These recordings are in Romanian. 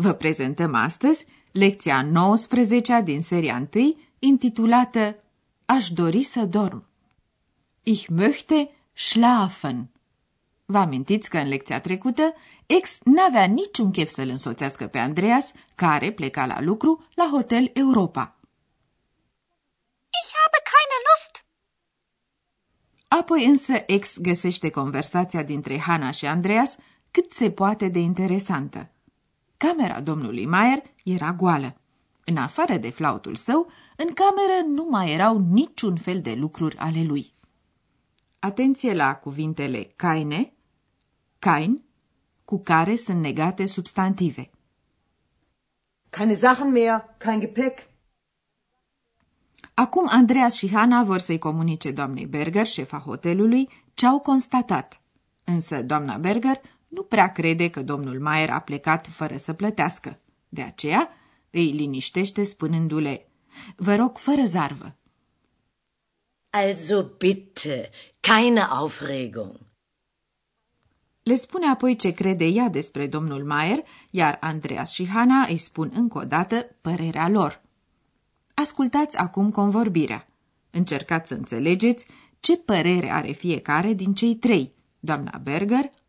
Vă prezentăm astăzi lecția 19 din seria 1, intitulată Aș dori să dorm. Ich möchte schlafen. Vă amintiți că în lecția trecută, ex n-avea niciun chef să-l însoțească pe Andreas, care pleca la lucru la Hotel Europa. Ich habe keine Lust. Apoi însă ex găsește conversația dintre Hana și Andreas cât se poate de interesantă. Camera domnului Mayer era goală. În afară de flautul său, în cameră nu mai erau niciun fel de lucruri ale lui. Atenție la cuvintele caine, cain, cu care sunt negate substantive. Keine Sachen mehr, kein Gepäck. Acum Andreas și Hana vor să-i comunice doamnei Berger, șefa hotelului, ce au constatat. Însă doamna Berger nu prea crede că domnul Maier a plecat fără să plătească. De aceea îi liniștește spunându-le, vă rog fără zarvă. Also bitte, keine Aufregung. Le spune apoi ce crede ea despre domnul Maier, iar Andreas și Hana îi spun încă o dată părerea lor. Ascultați acum convorbirea. Încercați să înțelegeți ce părere are fiecare din cei trei, doamna Berger,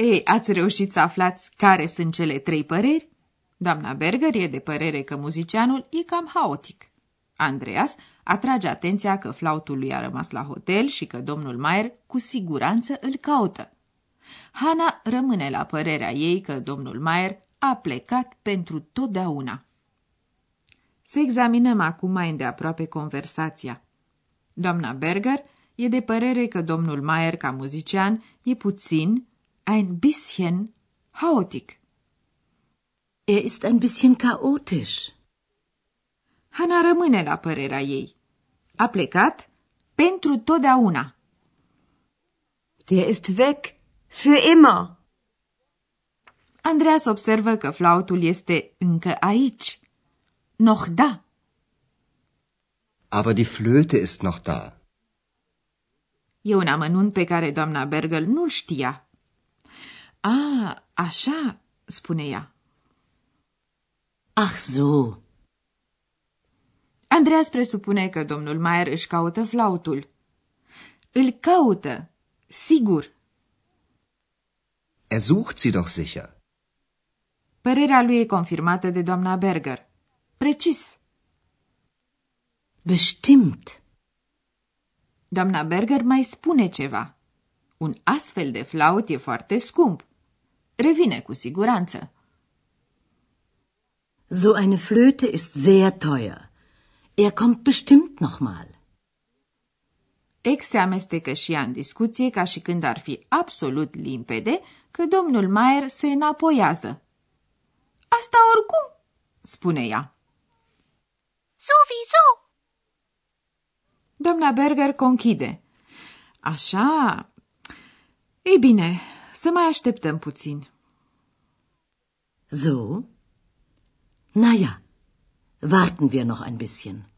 Ei, ați reușit să aflați care sunt cele trei păreri? Doamna Berger e de părere că muzicianul e cam haotic. Andreas atrage atenția că flautul lui a rămas la hotel și că domnul Maier cu siguranță îl caută. Hana rămâne la părerea ei că domnul Maier a plecat pentru totdeauna. Să examinăm acum mai îndeaproape conversația. Doamna Berger e de părere că domnul Maier, ca muzician, e puțin, ein bisschen, haotic. Er ist ein bisschen chaotisch. Hana rămâne la părerea ei. A plecat pentru totdeauna. Der ist weg. Für immer. Andreas observă că flautul este încă aici. Noch da. Aber die Flöte ist noch da. E un amănunt pe care doamna Bergel nu-l știa. A, așa, spune ea. Ach so, Andreas presupune că domnul Maier își caută flautul. Îl caută, sigur. Er sucht sie doch sicher. Părerea lui e confirmată de doamna Berger. Precis. bestimmt. Doamna Berger mai spune ceva. Un astfel de flaut e foarte scump. Revine cu siguranță. So eine Flöte ist sehr teuer. Er kommt bestimmt noch mal. Ex se amestecă și ea în discuție ca și când ar fi absolut limpede că domnul Maier se înapoiază. Asta oricum, spune ea. Sowieso. Doamna Berger conchide. Așa. Ei bine, să mai așteptăm puțin. So? Na ja, warten wir noch ein bisschen.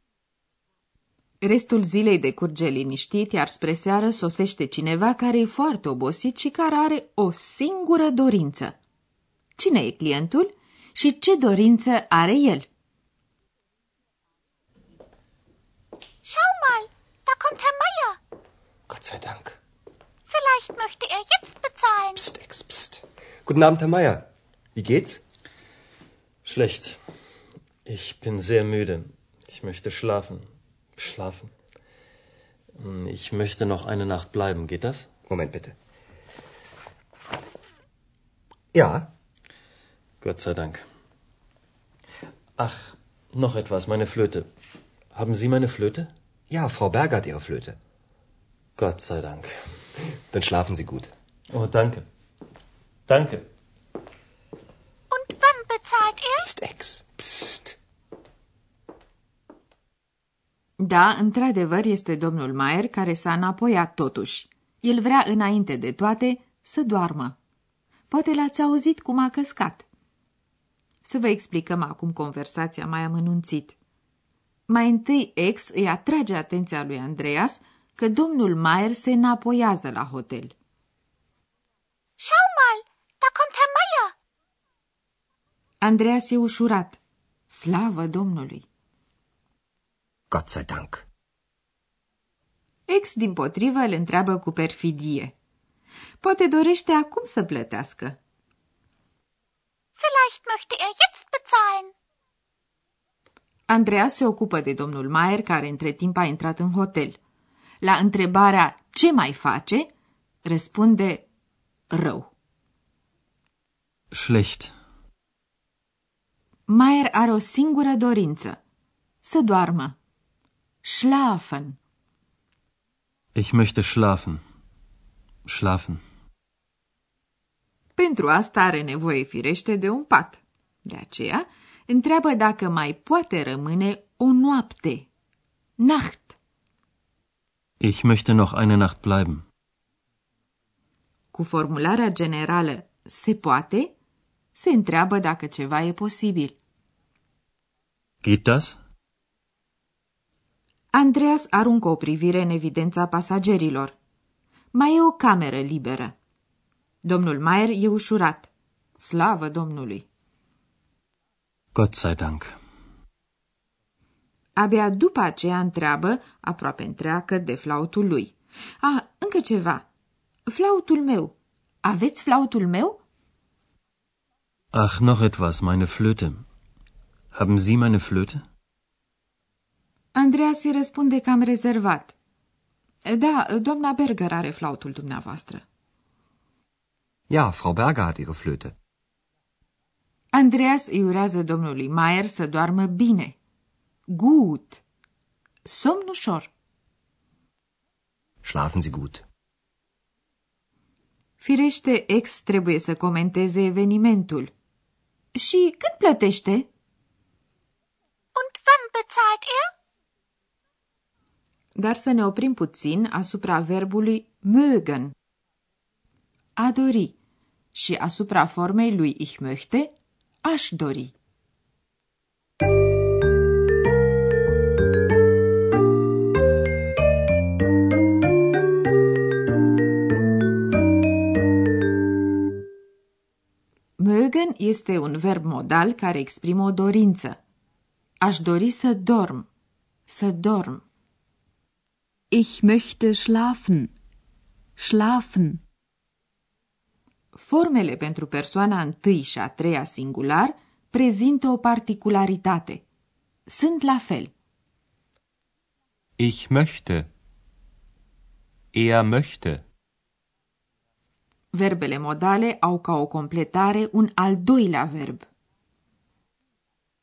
Restul zilei decurge liniștit, iar spre seară sosește cineva care e foarte obosit și care are o singură dorință. Cine e clientul și ce dorință are el? Schau mal, da kommt Herr Meier. Gott sei Dank. Vielleicht möchte er jetzt bezahlen. Psst, Ex, psst. Guten Abend, Herr Meier. Wie geht's? Schlecht. Ich bin sehr müde. Ich möchte schlafen. Schlafen. Hm, Ich möchte noch eine Nacht bleiben. Geht das? Moment bitte. Ja, Gott sei Dank. Ach, noch etwas, meine Flöte. Haben Sie meine Flöte? ja, Frau Berger hat ihre Flöte. Gott sei Dank. Dann schlafen Sie gut. Oh, danke. Danke. Und wann bezahlt er? Psst, Ex. Psst. Da, într-adevăr, este domnul Maier care s-a înapoiat totuși. El vrea, înainte de toate, să doarmă. Poate l-ați auzit cum a căscat. Să vă explicăm acum conversația mai amănunțit. Mai întâi, ex îi atrage atenția lui Andreas că domnul Maier se înapoiază la hotel. Schau mal, da kommt Herr Meier. Andreas e ușurat. Slavă Domnului! Gott sei Dank. Ex, din potrivă, îl întreabă cu perfidie. Poate dorește acum să plătească. Vielleicht möchte er jetzt bezahlen. Andreas se ocupă de domnul Maier, care între timp a intrat în hotel. La întrebarea ce mai face, răspunde rău. Schlecht. Maier are o singură dorință, să doarmă. Schlafen. Ich möchte schlafen. Schlafen. Pentru asta are nevoie firește de un pat. De aceea întreabă dacă mai poate rămâne o noapte. Nacht. Ich möchte noch eine Nacht bleiben. Cu formularea generală se poate, se întreabă dacă ceva e posibil. Geht das? Andreas aruncă o privire în evidența pasagerilor. Mai e o cameră liberă. Domnul Maier e ușurat. Slavă Domnului! Gott sei Dank. Abia după aceea întreabă, aproape întreacă, de flautul lui. A, încă ceva. Flautul meu. Aveți flautul meu? Ach, noch etwas, meine Flöte. Haben Sie meine Flöte? Andreas îi răspunde cam rezervat. Da, doamna Berger are flautul dumneavoastră. Ja, Frau Berger hat ihre Flöte. Andreas îi urează domnului Maier să doarmă bine. Gut. Somn ușor. Schlafen Sie gut. Firește, ex trebuie să comenteze evenimentul. Și când plătește? Und wann bezahlt er? Dar să ne oprim puțin asupra verbului mögen. A dori și asupra formei lui ich möchte, aș dori. Mögen este un verb modal care exprimă o dorință. Aș dori să dorm. Să dorm. Ich möchte schlafen. Schlafen. Formele pentru persoana întâi și a treia singular prezintă o particularitate. Sunt la fel. Ich möchte. Er möchte. Verbele modale au ca o completare un al doilea verb.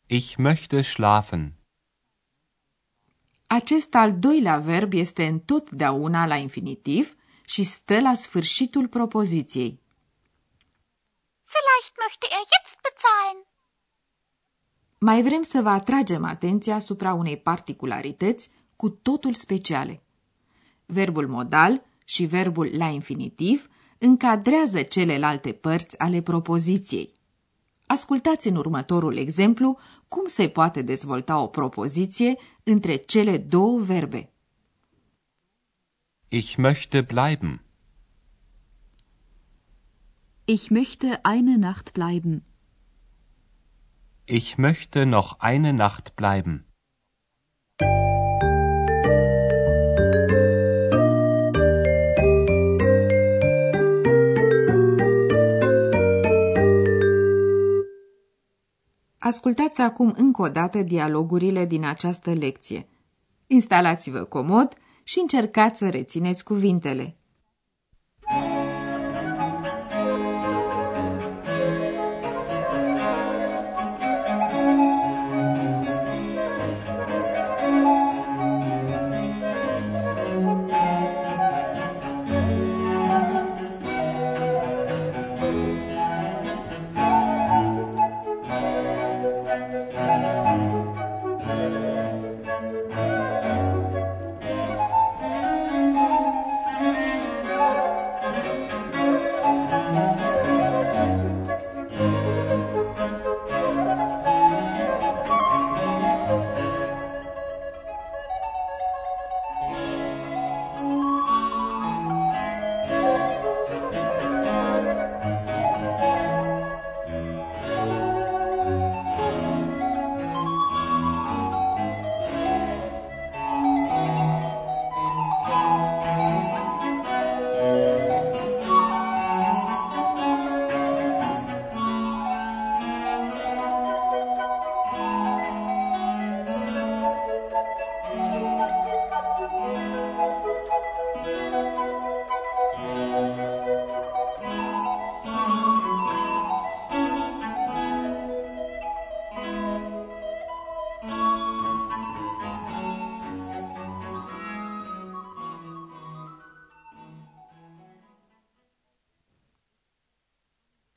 Ich möchte schlafen. Acest al doilea verb este întotdeauna la infinitiv și stă la sfârșitul propoziției. Vielleicht möchte er jetzt bezahlen. Mai vrem să vă atragem atenția asupra unei particularități cu totul speciale. Verbul modal și verbul la infinitiv încadrează celelalte părți ale propoziției. Ascultați în următorul exemplu cum se poate dezvolta o propoziție între cele două verbe. Ich möchte bleiben. Ich möchte eine Nacht bleiben. Ich möchte noch eine Nacht bleiben. Ascultați acum încă o dată dialogurile din această lecție. Instalați-vă comod și încercați să rețineți cuvintele.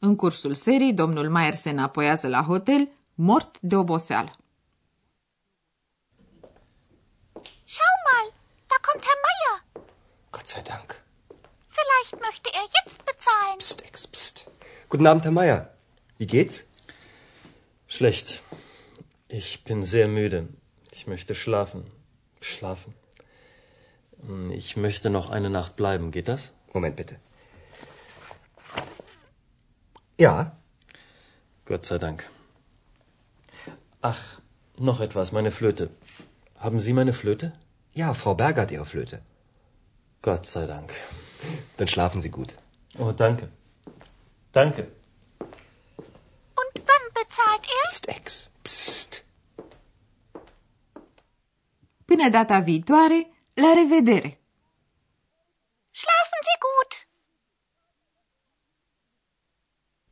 în cursul serii, domnul Maier se înapoiază la hotel, mort de oboseală. Schau mal, da kommt Herr Meier. Gott sei Dank. Vielleicht möchte er jetzt bezahlen. Psst, Ex, psst. Guten Abend, Herr Meier. Wie geht's? Schlecht. Ich bin sehr müde. Ich möchte schlafen. Schlafen. Ich möchte noch eine Nacht bleiben. Geht das? Moment bitte. Ja, Gott sei Dank. Ach, noch etwas, meine Flöte. Haben Sie meine Flöte? ja, Frau Berger hat ihre Flöte. Gott sei Dank. Dann schlafen Sie gut. Oh, danke. Danke. Und wann bezahlt er? Psst, Ex, psst. Până data viitoare, la revedere!